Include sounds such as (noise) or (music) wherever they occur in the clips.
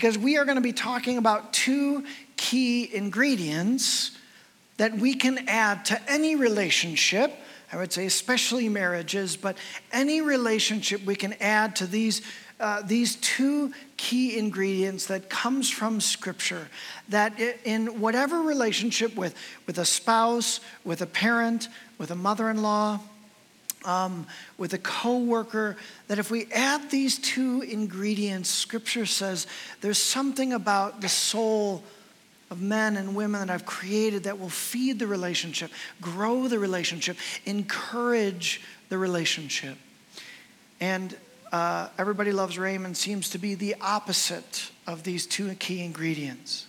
because we are going to be talking about two key ingredients that we can add to any relationship. I would say, especially marriages, but any relationship we can add to these, uh, these two key ingredients that comes from Scripture. That in whatever relationship with, with a spouse, with a parent, with a mother in law, um, with a coworker that if we add these two ingredients, Scripture says there's something about the soul of men and women that I've created that will feed the relationship, grow the relationship, encourage the relationship. And uh, Everybody Loves Raymond seems to be the opposite of these two key ingredients.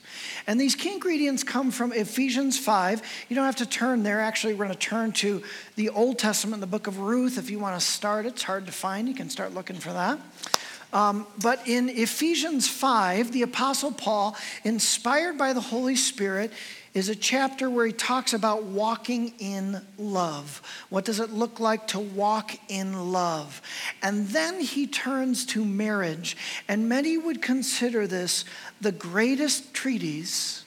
And these key ingredients come from Ephesians 5. You don't have to turn there. Actually, we're going to turn to the Old Testament, the book of Ruth. If you want to start, it's hard to find. You can start looking for that. Um, but in Ephesians 5, the Apostle Paul, inspired by the Holy Spirit, is a chapter where he talks about walking in love. What does it look like to walk in love? And then he turns to marriage, and many would consider this the greatest treatise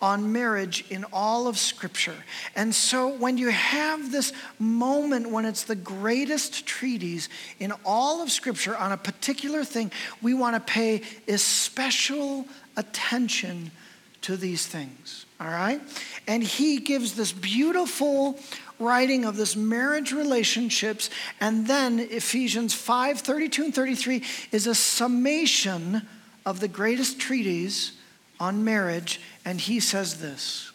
on marriage in all of Scripture. And so when you have this moment when it's the greatest treatise in all of Scripture on a particular thing, we want to pay especial attention to these things. All right? And he gives this beautiful writing of this marriage relationships and then Ephesians 5 32 and 33 is a summation of the greatest treatise on marriage and he says this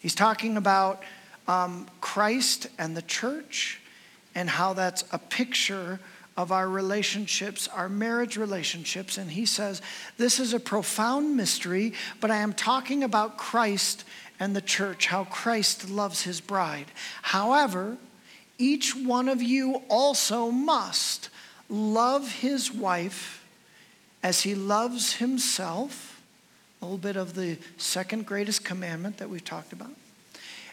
he's talking about um, Christ and the church and how that's a picture of our relationships, our marriage relationships. And he says, This is a profound mystery, but I am talking about Christ and the church, how Christ loves his bride. However, each one of you also must love his wife as he loves himself. A little bit of the second greatest commandment that we've talked about.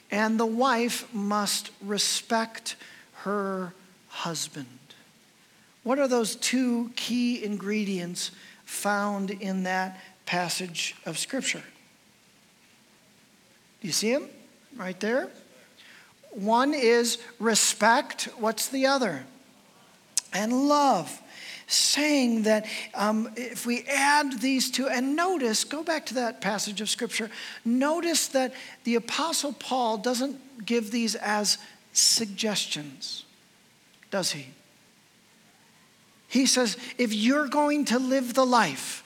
And the wife must respect her husband. What are those two key ingredients found in that passage of Scripture? Do you see them right there? One is respect. What's the other? And love. Saying that um, if we add these two, and notice, go back to that passage of Scripture, notice that the Apostle Paul doesn't give these as suggestions, does he? He says, if you're going to live the life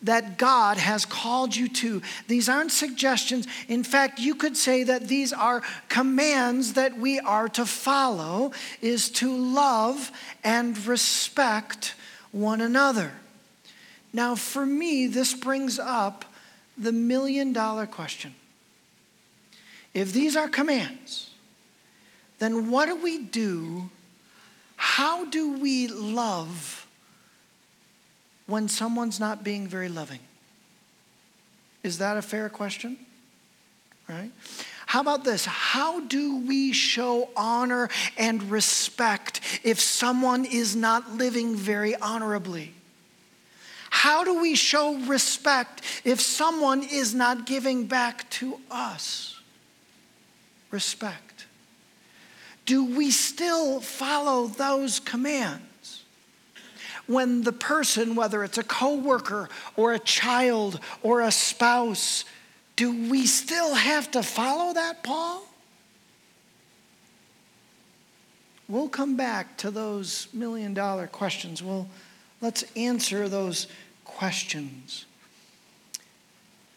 that God has called you to, these aren't suggestions. In fact, you could say that these are commands that we are to follow, is to love and respect one another. Now, for me, this brings up the million dollar question. If these are commands, then what do we do how do we love when someone's not being very loving? Is that a fair question? Right? How about this? How do we show honor and respect if someone is not living very honorably? How do we show respect if someone is not giving back to us? Respect do we still follow those commands? When the person, whether it's a coworker or a child or a spouse, do we still have to follow that, Paul? We'll come back to those million dollar questions. Well, let's answer those questions.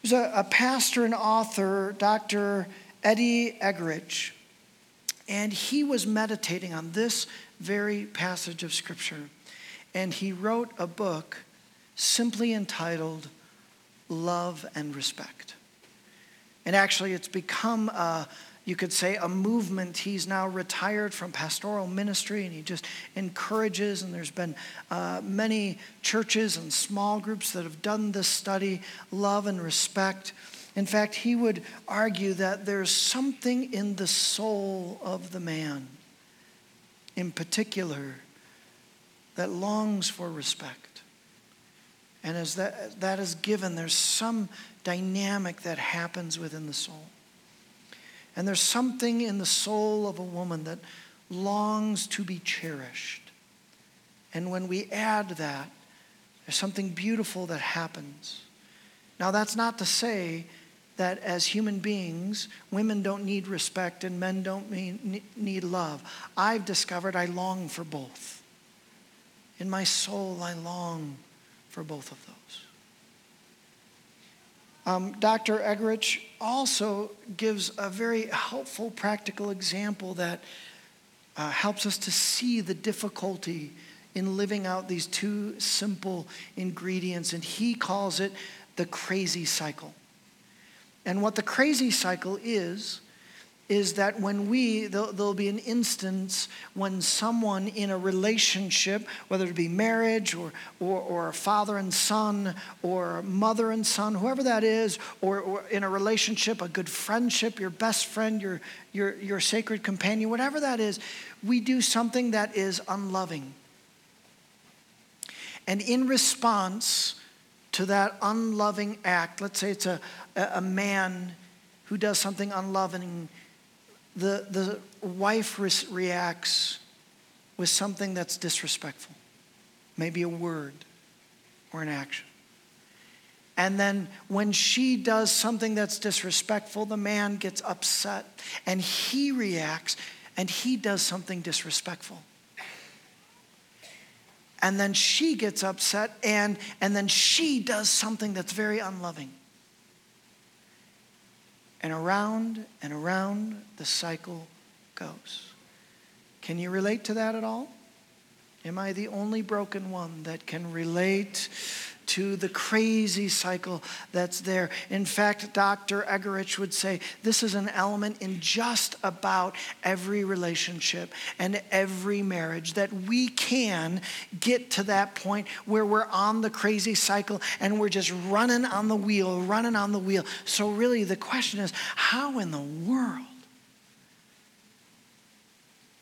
There's a, a pastor and author, Dr. Eddie Eggerich and he was meditating on this very passage of Scripture. And he wrote a book simply entitled Love and Respect. And actually, it's become, a, you could say, a movement. He's now retired from pastoral ministry and he just encourages, and there's been uh, many churches and small groups that have done this study, Love and Respect. In fact, he would argue that there's something in the soul of the man, in particular, that longs for respect. And as that, that is given, there's some dynamic that happens within the soul. And there's something in the soul of a woman that longs to be cherished. And when we add that, there's something beautiful that happens. Now, that's not to say that as human beings, women don't need respect and men don't need love. I've discovered I long for both. In my soul, I long for both of those. Um, Dr. Eggerich also gives a very helpful practical example that uh, helps us to see the difficulty in living out these two simple ingredients, and he calls it the crazy cycle. And what the crazy cycle is, is that when we, there'll, there'll, be an instance when someone in a relationship, whether it be marriage or, or, or a father and son or mother and son, whoever that is, or, or in a relationship, a good friendship, your best friend, your, your, your sacred companion, whatever that is, we do something that is unloving. And in response to that unloving act, let's say it's a, a man who does something unloving the, the wife re- reacts with something that's disrespectful, maybe a word or an action. And then when she does something that's disrespectful, the man gets upset and he reacts and he does something disrespectful. And then she gets upset and, and then she does something that's very unloving. And around and around the cycle goes. Can you relate to that at all? Am I the only broken one that can relate to the crazy cycle that's there. In fact, Dr. Eggerich would say this is an element in just about every relationship and every marriage that we can get to that point where we're on the crazy cycle and we're just running on the wheel, running on the wheel. So, really, the question is how in the world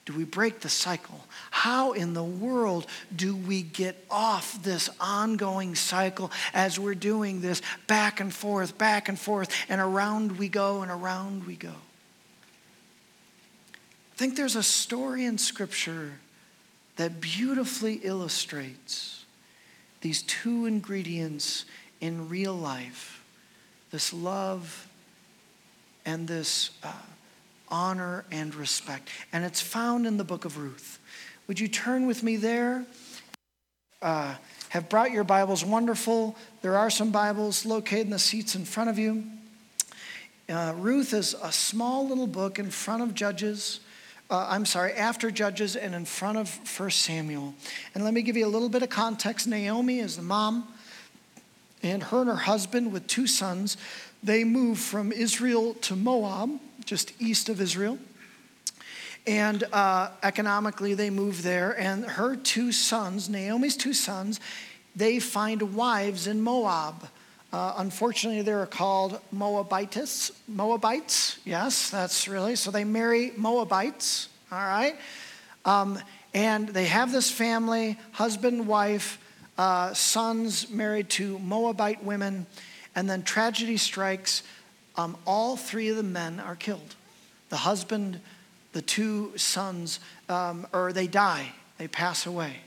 do we break the cycle? How in the world do we get off this ongoing cycle as we're doing this back and forth, back and forth, and around we go and around we go? I think there's a story in Scripture that beautifully illustrates these two ingredients in real life this love and this. Uh, honor and respect. And it's found in the book of Ruth. Would you turn with me there? Uh, have brought your Bibles. Wonderful. There are some Bibles located in the seats in front of you. Uh, Ruth is a small little book in front of Judges. Uh, I'm sorry, after Judges and in front of First Samuel. And let me give you a little bit of context. Naomi is the mom, and her and her husband, with two sons, they move from Israel to Moab just east of Israel. And uh, economically, they move there. And her two sons, Naomi's two sons, they find wives in Moab. Uh, unfortunately, they're called Moabites. Moabites, yes, that's really. So they marry Moabites, all right? Um, and they have this family husband, wife, uh, sons married to Moabite women. And then tragedy strikes um, all three of the men are killed. The husband, the two sons, um, or they die, they pass away.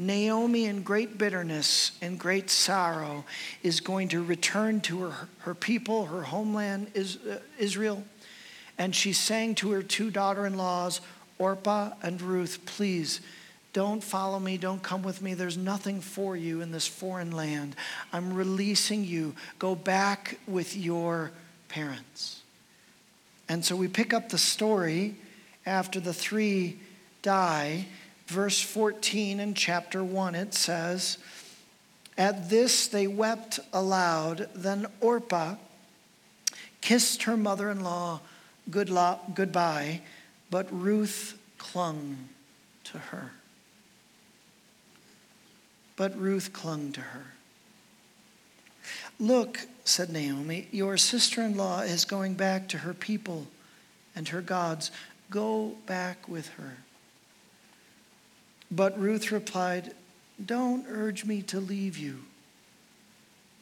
Naomi, in great bitterness and great sorrow, is going to return to her, her people, her homeland, is, uh, Israel. And she's saying to her two daughter in laws, Orpah and Ruth, please don't follow me. Don't come with me. There's nothing for you in this foreign land. I'm releasing you. Go back with your parents. And so we pick up the story after the three die. Verse 14 in chapter 1, it says, At this they wept aloud. Then Orpah kissed her mother in law good goodbye, but Ruth clung to her. But Ruth clung to her. Look, said Naomi, your sister in law is going back to her people and her gods. Go back with her. But Ruth replied, don't urge me to leave you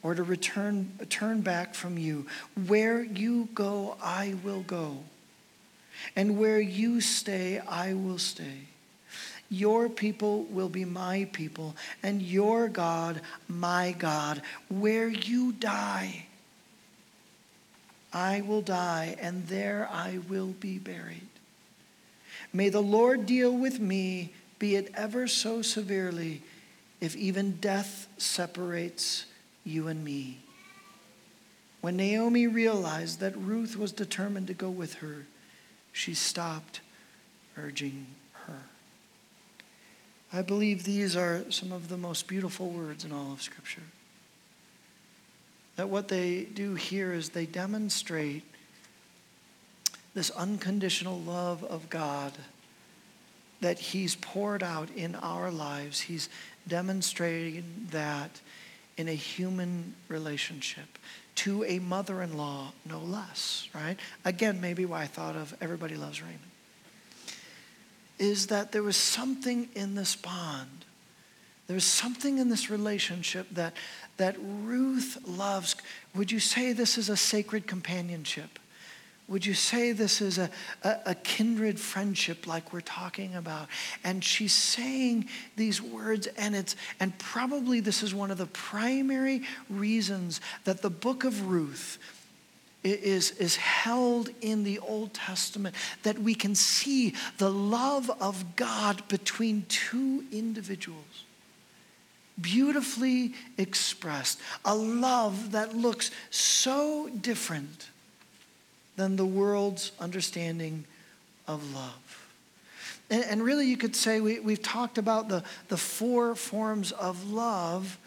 or to return turn back from you. Where you go, I will go. And where you stay, I will stay. Your people will be my people, and your God, my God. Where you die, I will die, and there I will be buried. May the Lord deal with me, be it ever so severely, if even death separates you and me. When Naomi realized that Ruth was determined to go with her, she stopped urging. I believe these are some of the most beautiful words in all of Scripture. That what they do here is they demonstrate this unconditional love of God that He's poured out in our lives. He's demonstrating that in a human relationship to a mother in law, no less, right? Again, maybe why I thought of Everybody Loves Raymond is that there was something in this bond. There was something in this relationship that, that Ruth loves. Would you say this is a sacred companionship? Would you say this is a, a, a, kindred friendship like we're talking about? And she's saying these words, and it's and probably this is one of the primary reasons that the book of Ruth is, is held in the Old Testament, that we can see the love of God between two individuals. Beautifully expressed, a love that looks so different than the world's understanding of love. And, really, you could say we, we've talked about the, the four forms of love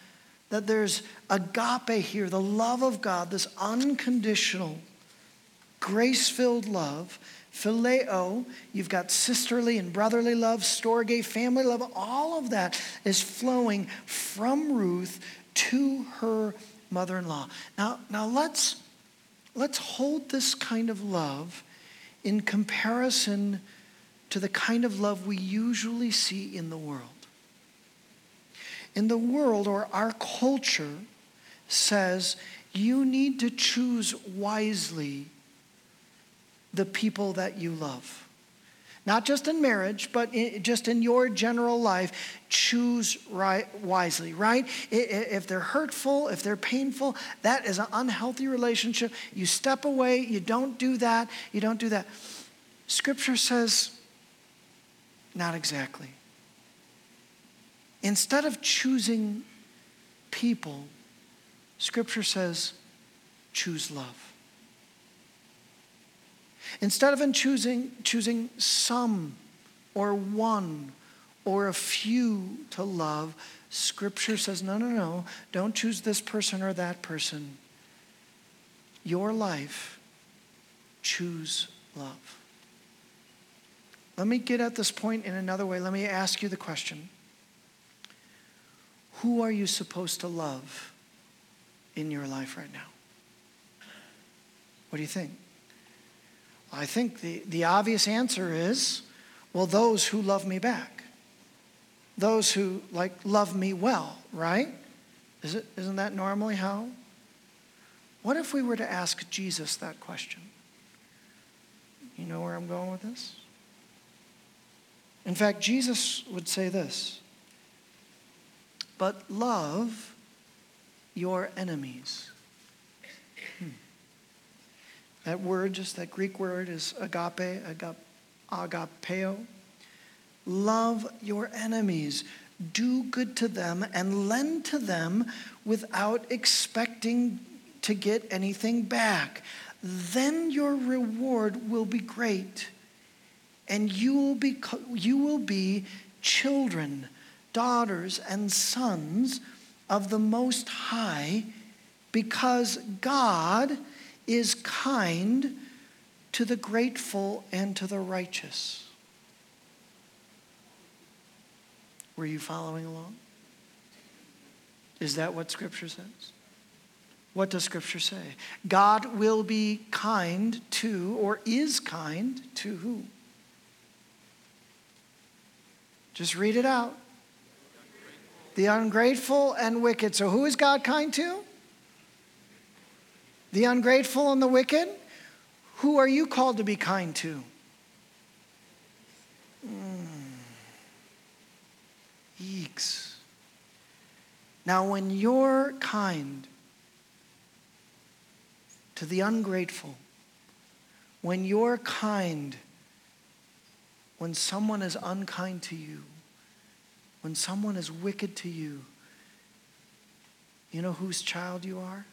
that there's agape here, the love of God, this unconditional, grace filled love. Phileo, you've got sisterly and brotherly love, storge, family love, all of that is flowing from Ruth to her mother in law. Now, now let's, let's hold this kind of love in comparison to the kind of love we usually see in the world in the world or our culture says you need to choose wisely the people that you love. Not just in marriage, but in, just in your general life, choose right, wisely, right? If they're hurtful, if they're painful, that is an unhealthy relationship. You step away, you don't do that, you don't do that. Scripture says, not exactly. Instead of choosing people, Scripture says, choose love. Instead of in choosing, choosing some or one or a few to love, Scripture says, no, no, no, don't choose this person or that person. Your life, choose love. Let me get at this point in another way. Let me ask you the question who are you supposed to love in your life right now? What do you think? I think the, the obvious answer is well, those who love me back. Those who like love me well, right? Is it, isn't that normally how? What if we were to ask Jesus that question? You know where I'm going with this? In fact, Jesus would say this but love your enemies. Hmm. That word, just that Greek word, is agape, agapeo. Love your enemies. Do good to them and lend to them without expecting to get anything back. Then your reward will be great, and you will be, you will be children daughters and sons of the Most High because God is kind to the grateful and to the righteous. Were you following along? Is that what Scripture says? What does Scripture say? God will be kind to, or is kind to who? The ungrateful and wicked. So, who is God kind to? The ungrateful and the wicked? Who are you called to be kind to? Mm. Eeks. Now, when you're kind to the ungrateful, when you're kind, when someone is unkind to you, when someone is wicked to you, you know whose child you are?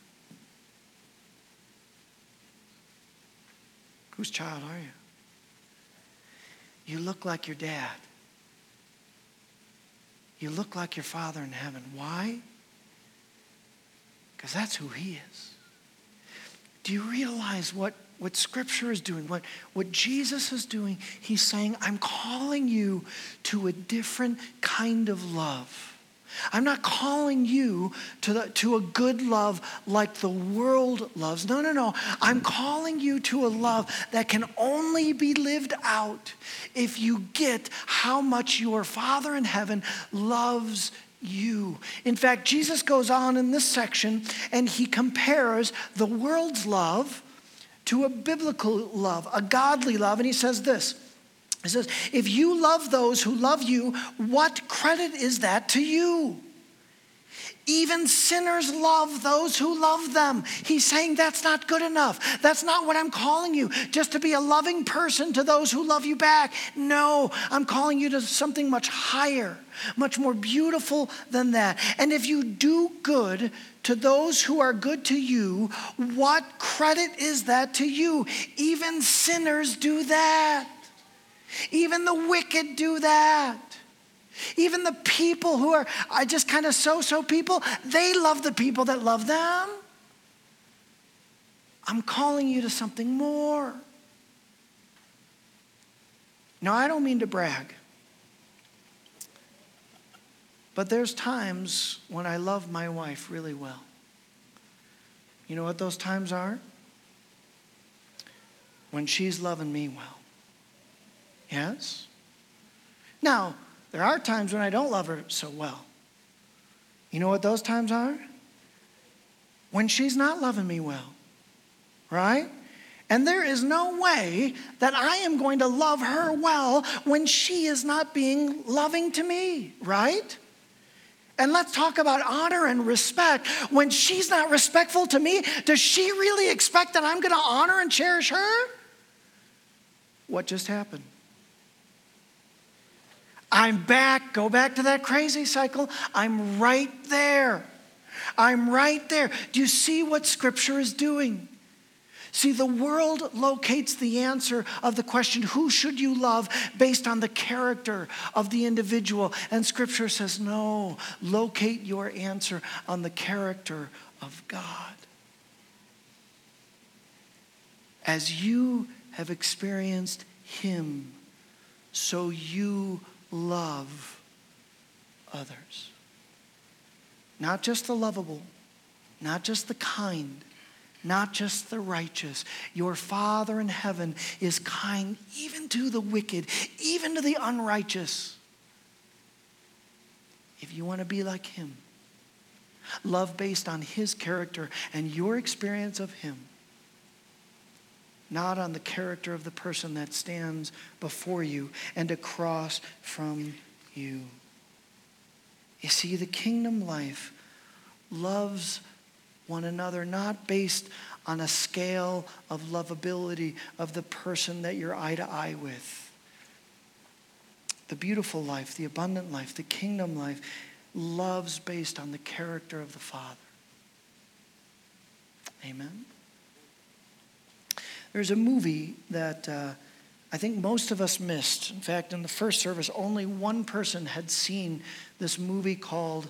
Whose child are you? You look like your dad. You look like your Father in heaven. Why? Because that's who He is. Do you realize what, what Scripture is doing? What, what Jesus is doing? He's saying, I'm calling you to a different kind of love. I'm not calling you to, the, to a good love like the world loves. No, no, no. I'm calling you to a love that can only be lived out if you get how much your Father in heaven loves you. In fact, Jesus goes on in this section and he compares the world's love to a biblical love, a godly love. And he says this he says, If you love those who love you, what credit is that to you? Even sinners love those who love them. He's saying that's not good enough. That's not what I'm calling you, just to be a loving person to those who love you back. No, I'm calling you to something much higher, much more beautiful than that. And if you do good to those who are good to you, what credit is that to you? Even sinners do that. Even the wicked do that. Even the people who are, just kind of so so people, they love the people that love them. I'm calling you to something more. Now, I don't mean to brag, but there's times when I love my wife really well. You know what those times are? When she's loving me well. Yes? Now, there are times when I don't love her so well. You know what those times are? When she's not loving me well, right? And there is no way that I am going to love her well when she is not being loving to me, right? And let's talk about honor and respect. When she's not respectful to me, does she really expect that I'm going to honor and cherish her? What just happened? I'm back. Go back to that crazy cycle. I'm right there. I'm right there. Do you see what Scripture is doing? See, the world locates the answer of the question, who should you love, based on the character of the individual. And Scripture says, no, locate your answer on the character of God. As you have experienced Him, so you love others. Not just the lovable, not just the kind, not just the righteous. Your Father in heaven is kind even to the wicked, even to the unrighteous. If you want to be like Him, love based on His character and your experience of Him not on the character of the person that stands before you and across from you. You see, the kingdom life loves one another not based on a scale of lovability of the person that you're eye to eye with. The beautiful life, the abundant life, the kingdom life loves based on the character of the Father. Amen. There's a movie that uh, I think most of us missed. In fact, in the first service, only one person had seen this movie called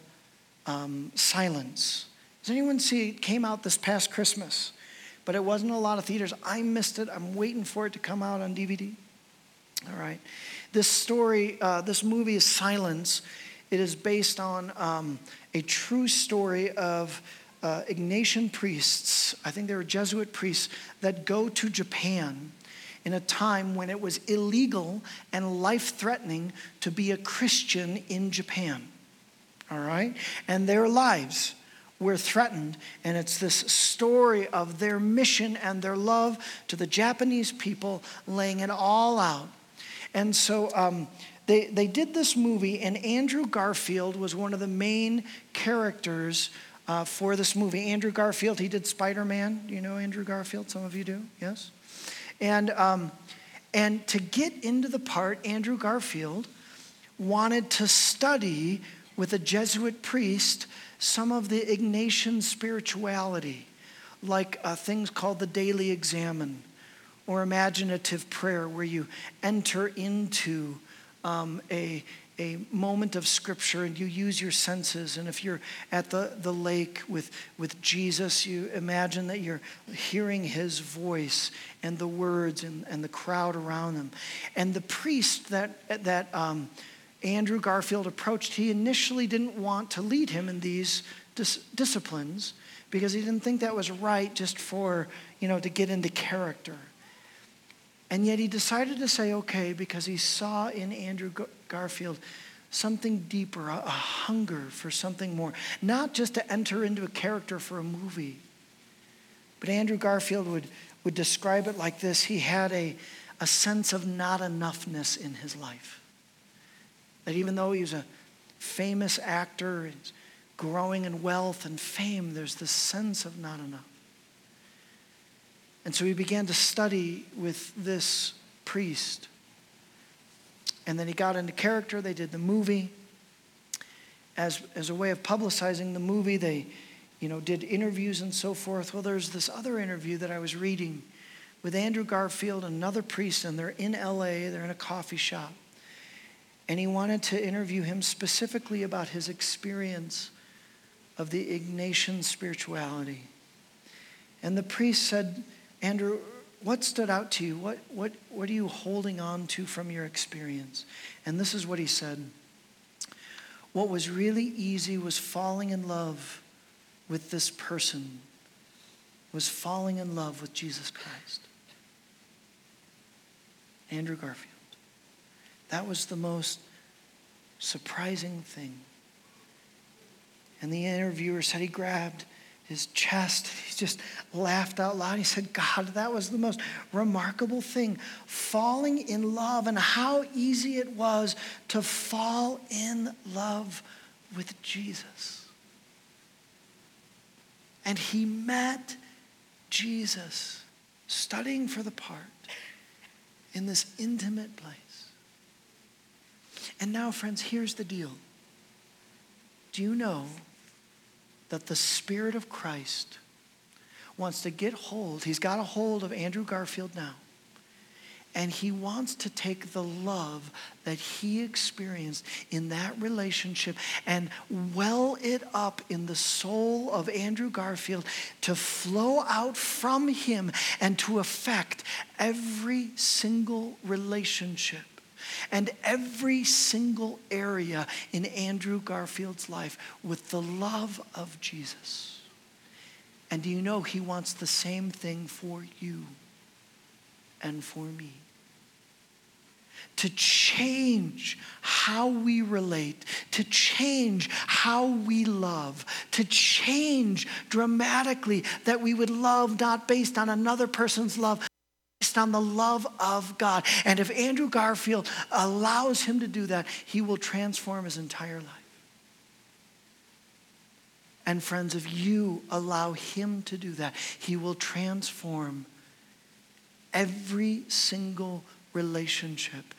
um, Silence. Does anyone see it? came out this past Christmas, but it wasn't a lot of theaters. I missed it. I'm waiting for it to come out on DVD. All right. This story, uh, this movie is Silence. It is based on um, a true story of uh, Ignatian priests, I think they were Jesuit priests, that go to Japan in a time when it was illegal and life threatening to be a Christian in Japan. all right? And their lives were threatened. And it's this story of their mission and their love to the Japanese people, laying it all out. And so um, they, they did this movie, and Andrew Garfield was one of the main characters uh, for this movie. Andrew Garfield, he did Spider Man. You know Andrew Garfield? Some of you do, yes? And, um, and to get into the part, Andrew Garfield wanted to study with a Jesuit priest some of the Ignatian spirituality, like uh, things called the daily examen or imaginative prayer, where you enter into um, a, a moment of scripture and you use your senses. And if you're at the, the lake with, with Jesus, you imagine that you're hearing his voice and the words and, and the crowd around them. And the priest that, that um, Andrew Garfield approached, he initially didn't want to lead him in these dis- disciplines because he didn't think that was right just for, you know, to get into character. And yet he decided to say okay because he saw in Andrew Garfield something deeper, a, a hunger for something more. Not just to enter into a character for a movie, but Andrew Garfield would, would describe it like this he had a, a sense of not enoughness in his life. That even though he was a famous actor, and growing in wealth and fame, there's this sense of not enough. And so he began to study with this priest. And then he got into character. They did the movie. As, as a way of publicizing the movie, they you know, did interviews and so forth. Well, there's this other interview that I was reading with Andrew Garfield, another priest, and they're in LA, they're in a coffee shop. And he wanted to interview him specifically about his experience of the Ignatian spirituality. And the priest said, Andrew, what stood out to you? What, what, what are you holding on to from your experience? And this is what he said What was really easy was falling in love with this person, was falling in love with Jesus Christ. Andrew Garfield. That was the most surprising thing. And the interviewer said he grabbed his chest. (laughs) He just laughed out loud. He said, God, that was the most remarkable thing. Falling in love, and how easy it was to fall in love with Jesus. And he met Jesus studying for the part in this intimate place. And now, friends, here's the deal. Do you know that the Spirit of Christ wants to get hold, he's got a hold of Andrew Garfield now. And he wants to take the love that he experienced in that relationship and well it up in the soul of Andrew Garfield to flow out from him and to affect every single relationship and every single area in Andrew Garfield's life with the love of Jesus. And do you know he wants the same thing for you and for me? to change how we relate, to change how we love, to change dramatically that we would love not based on another person's love, based on the love of God. And if Andrew Garfield allows him to do that, he will transform his entire life. And friends, if you allow him to do that, he will transform every single relationship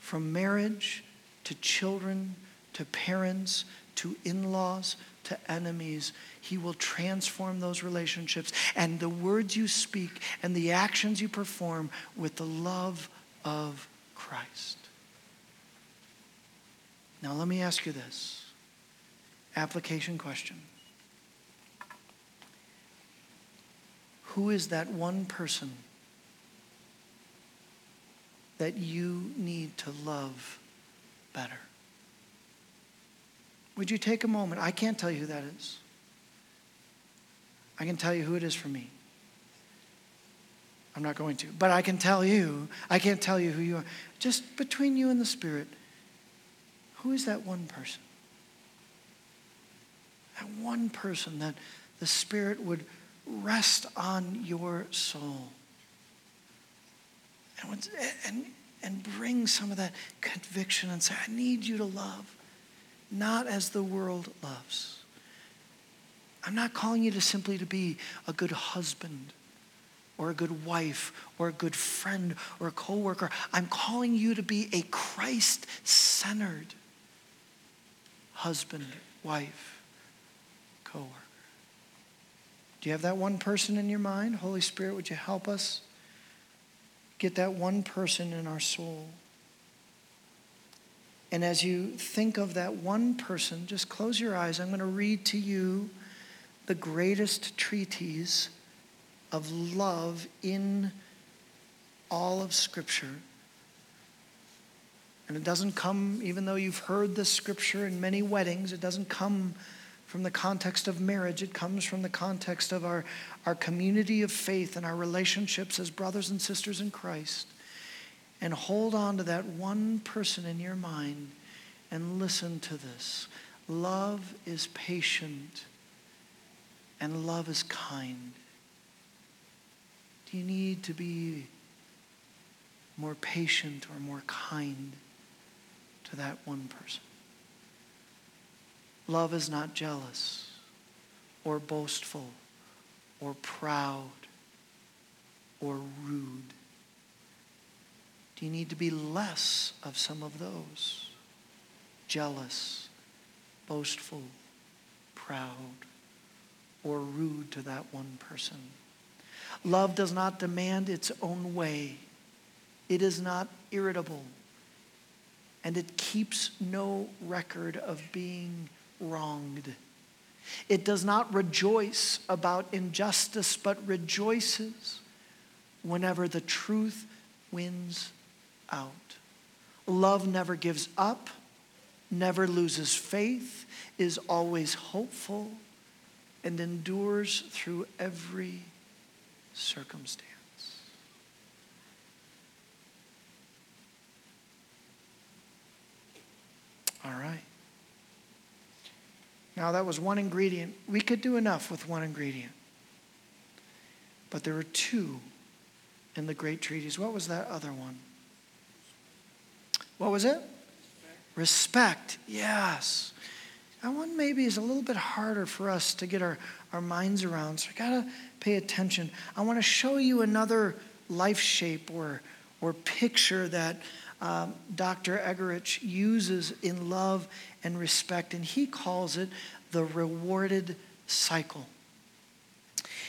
from marriage to children to parents to in laws to enemies he will transform those relationships and the words you speak and the actions you perform with the love of Christ. Now, let me ask you this application question Who is that one person that you need to love better? Would you take a moment? I can't tell you who that is. I can tell you who it is for me. I'm not going to. But I can tell you, I can't tell you who you are. Just between you and the Spirit, who is that one person? That one person that the Spirit would rest on your soul. And, and, and bring some of that conviction and say, I need you to love, not as the world loves. I'm not calling you to simply to be a good husband or a good wife or a good friend or a coworker. I'm calling you to be a Christ-centered husband, wife, coworker. Do you have that one person in your mind? Holy Spirit, would you help us get that one person in our soul? And as you think of that one person, just close your eyes. I'm going to read to you the greatest treatise of love in all of Scripture. And it doesn't come, even though you've heard this scripture in many weddings, it doesn't come from the context of marriage. It comes from the context of our, our community of faith and our relationships as brothers and sisters in Christ. And hold on to that one person in your mind and listen to this. Love is patient and love is kind. Do you need to be more patient or more kind to that one person? Love is not jealous or boastful or proud or rude. Do you need to be less of some of those? Jealous, boastful, proud, or rude to that one person. Love does not demand its own way. It is not irritable. And it keeps no record of being wronged. It does not rejoice about injustice, but rejoices whenever the truth wins out. Love never gives up, never loses faith, is always hopeful, and endures through every circumstance. All right. Now, that was one ingredient. We could do enough with one ingredient. But there were two in the great treatise. What was that other one? What was it? Respect. Respect. Yes. That one maybe is a little bit harder for us to get our, our minds around. So we got to pay attention. I want to show you another life shape or, or picture that um, Dr. Eggerich uses in love and respect, and he calls it the rewarded cycle.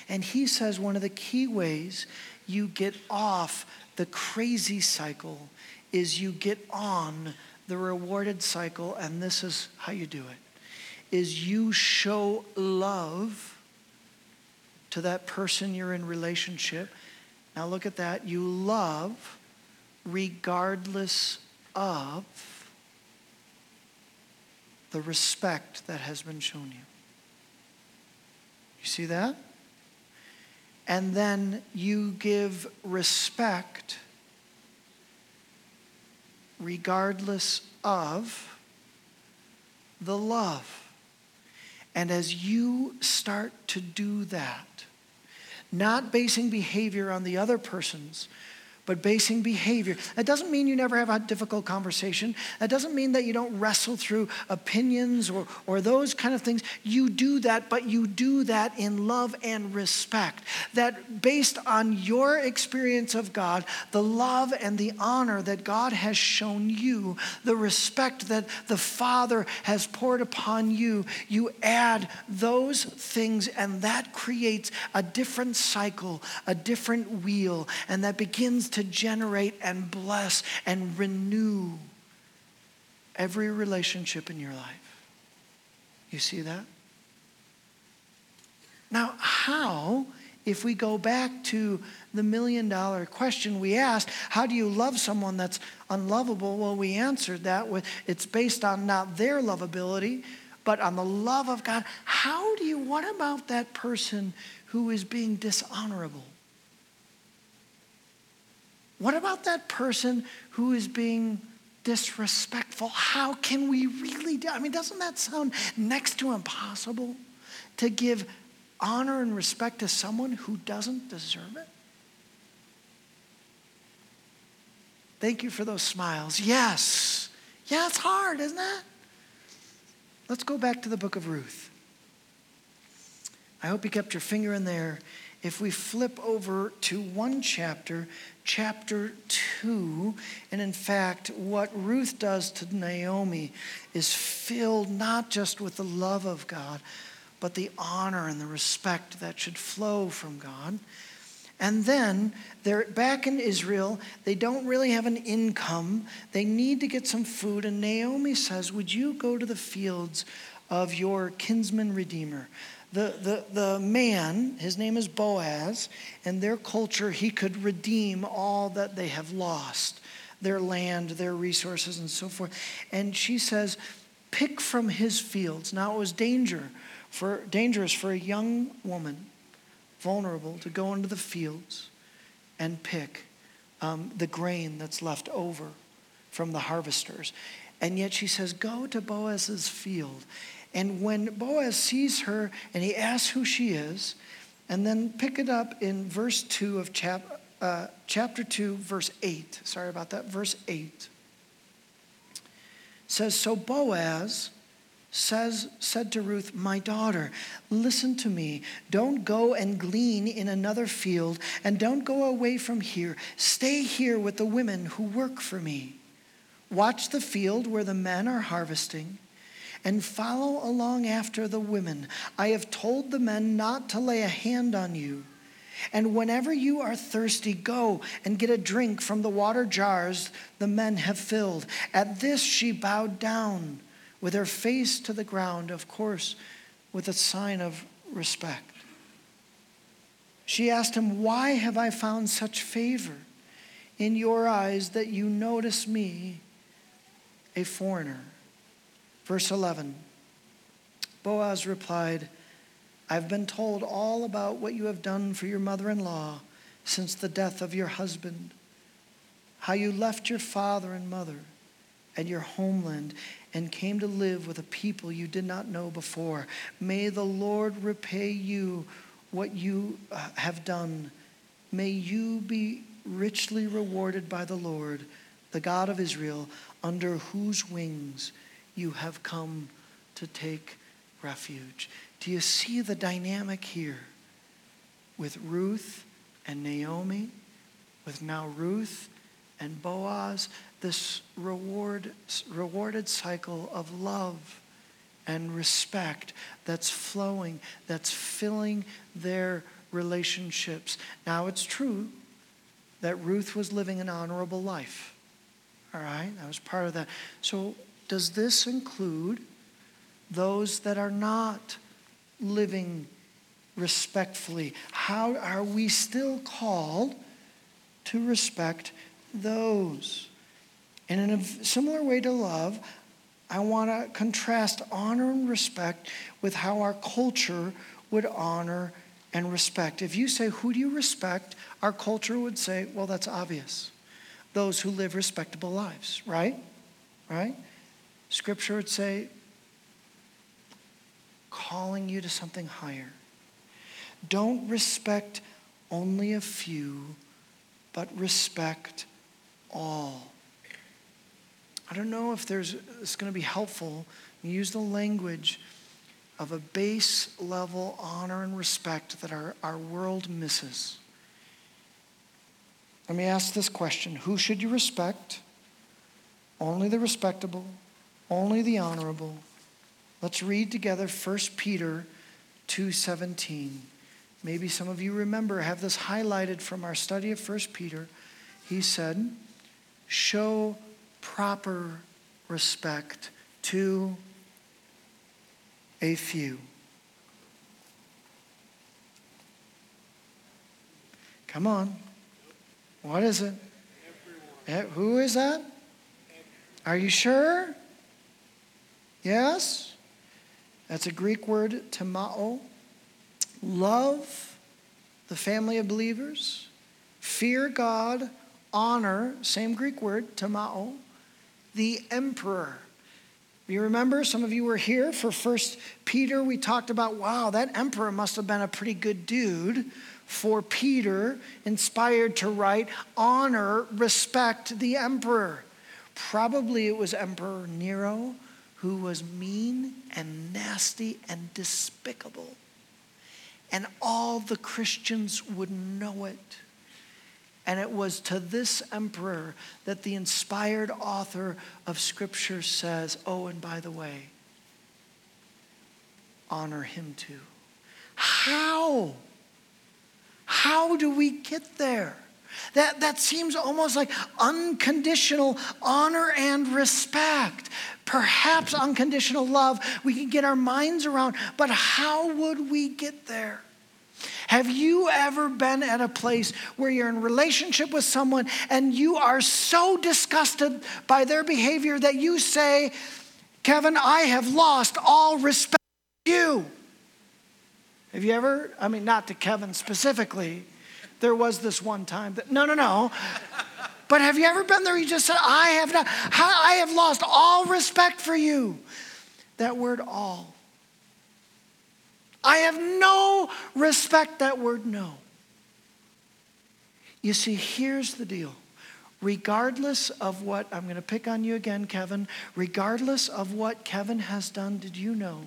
And he says one of the key ways you get off the crazy cycle is you get on the rewarded cycle, and this is how you do it is you show love to that person you're in relationship. Now look at that. You love regardless of the respect that has been shown you. You see that? And then you give respect regardless of the love. And as you start to do that, not basing behavior on the other person's, but basing behavior. That doesn't mean you never have a difficult conversation. That doesn't mean that you don't wrestle through opinions or, or those kind of things. You do that, but you do that in love and respect. That based on your experience of God, the love and the honor that God has shown you, the respect that the Father has poured upon you, you add those things, and that creates a different cycle, a different wheel, and that begins to to generate and bless and renew every relationship in your life. You see that? Now, how, if we go back to the million dollar question we asked, how do you love someone that's unlovable? Well, we answered that with it's based on not their lovability, but on the love of God. How do you, what about that person who is being dishonorable? What about that person who is being disrespectful. How can we really do? I mean, doesn't that sound next to impossible to give honor and respect to someone who doesn't deserve it? Thank you for those smiles. Yes. Yeah, it's hard, isn't it? Let's go back to the book of Ruth. I hope you kept your finger in there. If we flip over to one chapter, chapter 2, and in fact, what Ruth does to Naomi is filled not just with the love of God, but the honor and the respect that should flow from God. And then they're back in Israel. They don't really have an income. They need to get some food. And Naomi says, Would you go to the fields of your kinsman redeemer? The, the, the man, his name is Boaz, and their culture, he could redeem all that they have lost their land, their resources, and so forth. And she says, Pick from his fields. Now it was danger for, dangerous for a young woman vulnerable to go into the fields and pick um, the grain that's left over from the harvesters. And yet she says, Go to Boaz's field. And when Boaz sees her and he asks who she is, and then pick it up in verse 2 of chap, uh, chapter 2, verse 8. Sorry about that, verse 8. Says, So Boaz says, said to Ruth, My daughter, listen to me. Don't go and glean in another field, and don't go away from here. Stay here with the women who work for me. Watch the field where the men are harvesting, and follow along after the women. I have told the men not to lay a hand on you. And whenever you are thirsty, go and get a drink from the water jars the men have filled. At this she bowed down with her face to the ground, of course, with a sign of respect. She asked him, Why have I found such favor in your eyes that you notice me, a foreigner? Verse 11 Boaz replied, I've been told all about what you have done for your mother in law since the death of your husband, how you left your father and mother and your homeland and came to live with a people you did not know before. May the Lord repay you what you uh, have done. May you be richly rewarded by the Lord, the God of Israel, under whose wings you have come to take refuge. Do you see the dynamic here with Ruth and Naomi, with now Ruth and Boaz? this reward, rewarded cycle of love and respect that's flowing, that's filling their relationships. Now, it's true that Ruth was living an honorable life. All right? That was part of that. So, does this include those that are not living respectfully? How are we still called to respect those? And in a similar way to love, I want to contrast honor and respect with how our culture would honor and respect. If you say, Who do you respect? our culture would say, Well, that's obvious. Those who live respectable lives, right? Right? Scripture would say, calling you to something higher. Don't respect only a few, but respect all. I don't know if there's, it's going to be helpful. Use the language of a base level honor and respect that our, our world misses. Let me ask this question Who should you respect? Only the respectable, only the honorable. Let's read together 1 Peter 2:17. Maybe some of you remember have this highlighted from our study of 1 Peter. He said, "Show proper respect to a few. Come on. What is it? Everyone. Who is that? Are you sure? Yes? That's a Greek word, timao. Love the family of believers, fear God, honor, same Greek word, timao the emperor. You remember, some of you were here for First Peter. We talked about, wow, that emperor must have been a pretty good dude for Peter, inspired to write, honor, respect the emperor. Probably it was Emperor Nero who was mean and nasty and despicable. And all the Christians would know it. And it was to this emperor that the inspired author of Scripture says, Oh, and by the way, honor him too. How? How do we get there? That, that seems almost like unconditional honor and respect. Perhaps unconditional love we can get our minds around, but how would we get there? Have you ever been at a place where you're in relationship with someone and you are so disgusted by their behavior that you say, Kevin, I have lost all respect for you? Have you ever, I mean, not to Kevin specifically, there was this one time that, no, no, no. But have you ever been there? You just said, I have not, I have lost all respect for you. That word all I have no respect, that word no. You see, here's the deal. Regardless of what, I'm going to pick on you again, Kevin, regardless of what Kevin has done, did you know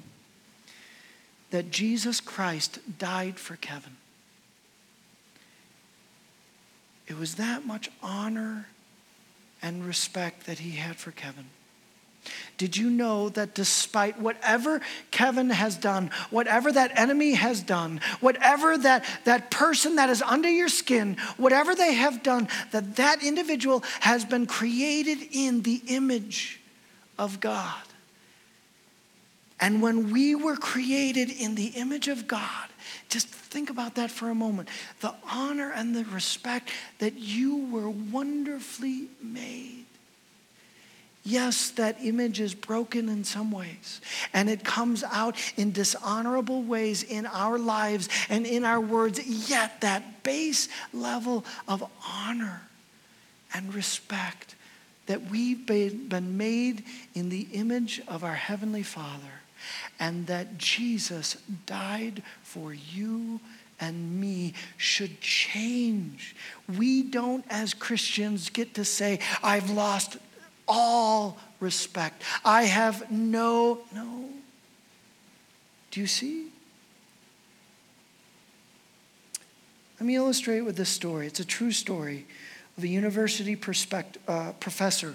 that Jesus Christ died for Kevin? It was that much honor and respect that he had for Kevin. Did you know that despite whatever Kevin has done, whatever that enemy has done, whatever that, that person that is under your skin, whatever they have done, that that individual has been created in the image of God? And when we were created in the image of God, just think about that for a moment. The honor and the respect that you were wonderfully made. Yes, that image is broken in some ways, and it comes out in dishonorable ways in our lives and in our words, yet that base level of honor and respect that we've been made in the image of our Heavenly Father, and that Jesus died for you and me should change. We don't, as Christians, get to say, I've lost all respect. I have no, no. Do you see? Let me illustrate with this story. It's a true story of a university uh, professor.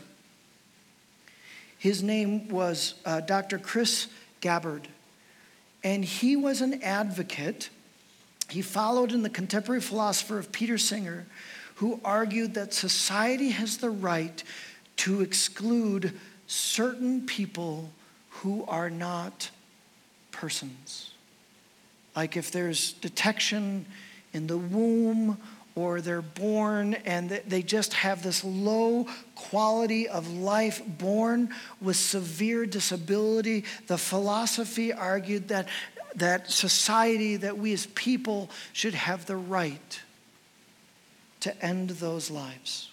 His name was uh, Dr. Chris Gabbard, and he was an advocate. He followed in the contemporary philosopher of Peter Singer, who argued that society has the right to exclude certain people who are not persons. Like if there's detection in the womb or they're born and they just have this low quality of life, born with severe disability. The philosophy argued that, that society, that we as people should have the right to end those lives.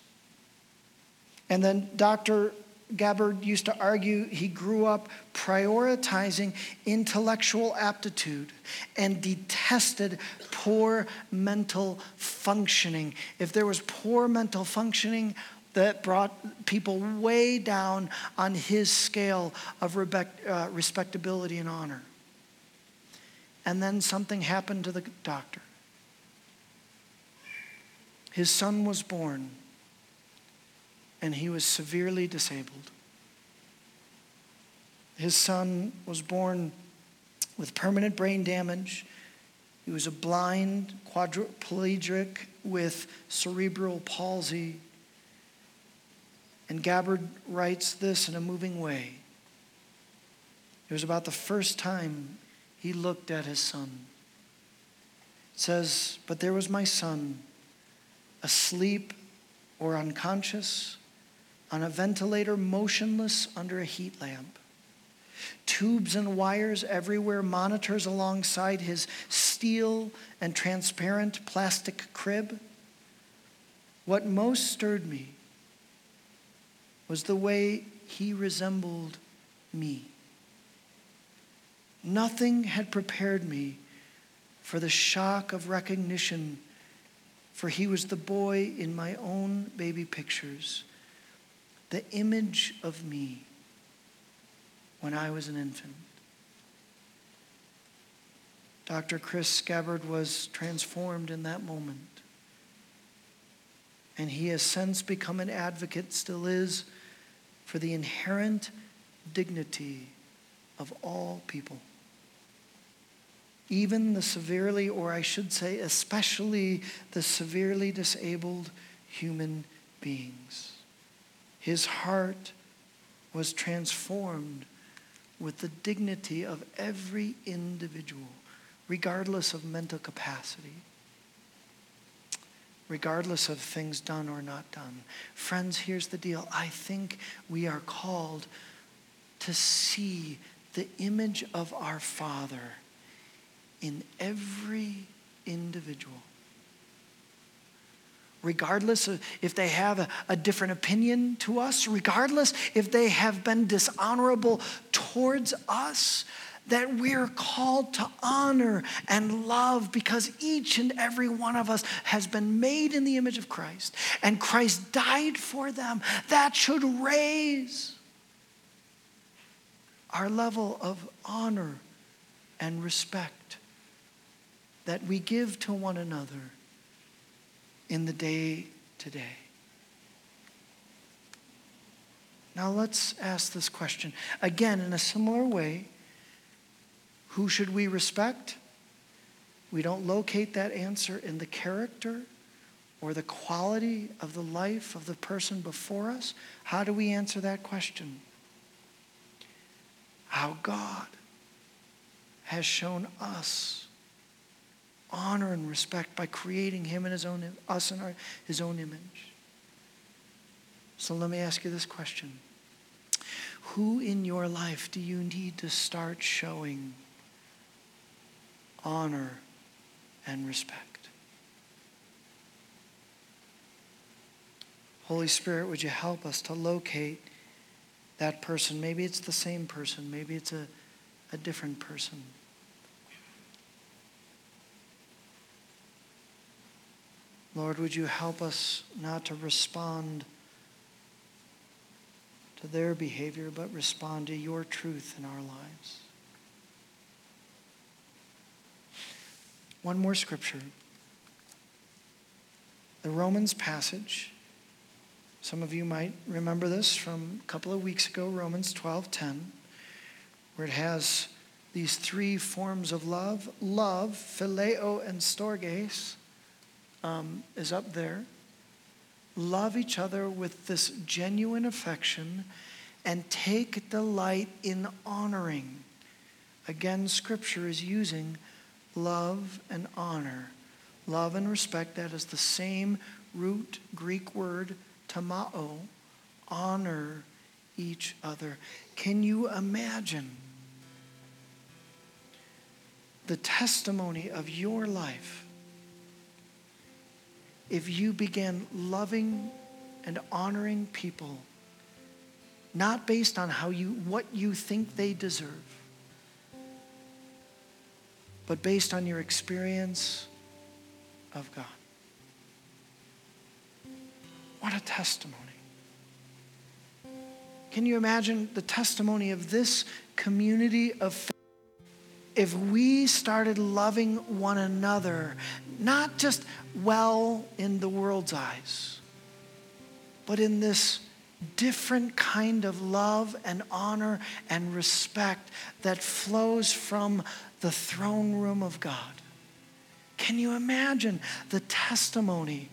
And then Dr. Gabbard used to argue he grew up prioritizing intellectual aptitude and detested poor mental functioning. If there was poor mental functioning, that brought people way down on his scale of uh, respectability and honor. And then something happened to the doctor. His son was born and he was severely disabled. His son was born with permanent brain damage. He was a blind quadriplegic with cerebral palsy. And Gabbard writes this in a moving way. It was about the first time he looked at his son. It says, But there was my son, asleep or unconscious on a ventilator, motionless under a heat lamp. Tubes and wires everywhere, monitors alongside his steel and transparent plastic crib. What most stirred me was the way he resembled me. Nothing had prepared me for the shock of recognition, for he was the boy in my own baby pictures, the image of me when I was an infant. Dr. Chris Gabbard was transformed in that moment. And he has since become an advocate, still is, for the inherent dignity of all people. Even the severely, or I should say, especially the severely disabled human beings. His heart was transformed with the dignity of every individual, regardless of mental capacity, regardless of things done or not done. Friends, here's the deal. I think we are called to see the image of our Father in every individual regardless if they have a, a, different opinion to us, regardless if they have been dishonorable towards us, that we're called to honor and love because each and every one of us has been made in the image of Christ and Christ died for them. That should raise our level of honor and respect that we give to one another in the day today. Now let's ask this question. Again, in a similar way, who should we respect? We don't locate that answer in the character or the quality of the life of the person before us. How do we answer that question? How God has shown us honor and respect by creating him in his own us in our, his own image. So let me ask you this question. Who in your life do you need to start showing honor and respect? Holy Spirit, would you help us to locate that person? Maybe it's the same person, maybe it's a, a different person. Lord, would you help us not to respond to their behavior, but respond to your truth in our lives? One more scripture. The Romans passage. Some of you might remember this from a couple of weeks ago, Romans 12:10, where it has these three forms of love, love, phileo and storges um, is up there. Love each other with this genuine affection and take delight in honoring. Again, Scripture is using love and honor. Love and respect, that is the same root Greek word, timao, honor each other. Can you imagine the testimony of your life if you began loving and honoring people not based on how you what you think they deserve but based on your experience of God. What a testimony. Can you imagine the testimony of this community of faith if we started loving one another, not just well in the world's eyes, but in this different kind of love and honor and respect that flows from the throne room of God. Can you imagine the testimony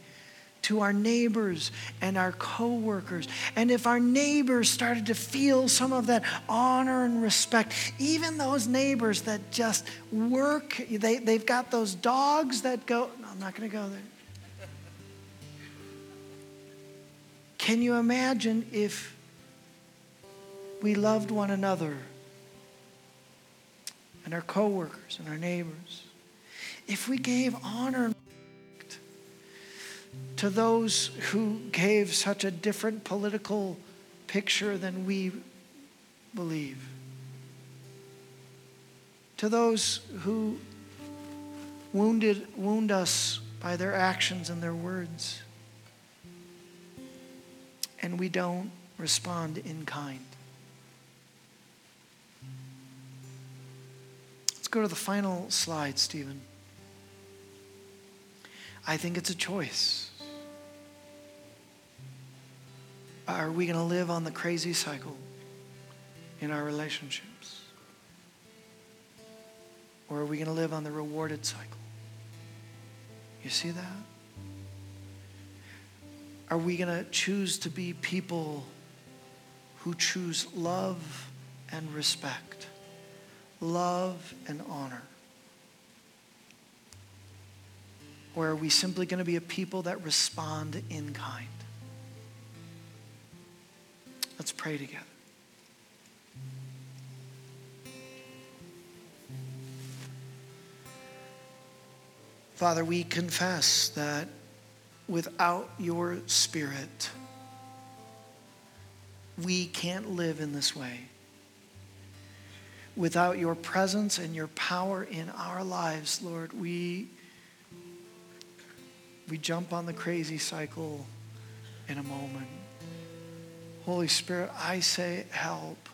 to our neighbors and our coworkers. And if our neighbors started to feel some of that honor and respect, even those neighbors that just work, they, they've got those dogs that go, no, I'm not going to go there. Can you imagine if we loved one another and our coworkers and our neighbors? If we gave honor to those who gave such a different political picture than we believe. To those who wounded, wound us by their actions and their words, and we don't respond in kind. Let's go to the final slide, Stephen. I think it's a choice. Are we going to live on the crazy cycle in our relationships? Or are we going to live on the rewarded cycle? You see that? Are we going to choose to be people who choose love and respect, love and honor? Or are we simply going to be a people that respond in kind? Let's pray together. Father, we confess that without your Spirit, we can't live in this way. Without your presence and your power in our lives, Lord, we, we jump on the crazy cycle in a moment. Holy Spirit, I say help.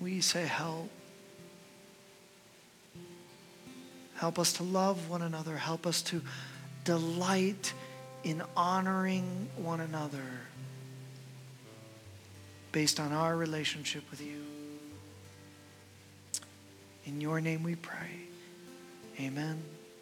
We say help. Help us to love one another. Help us to delight in honoring one another based on our relationship with you. In your name we pray. Amen.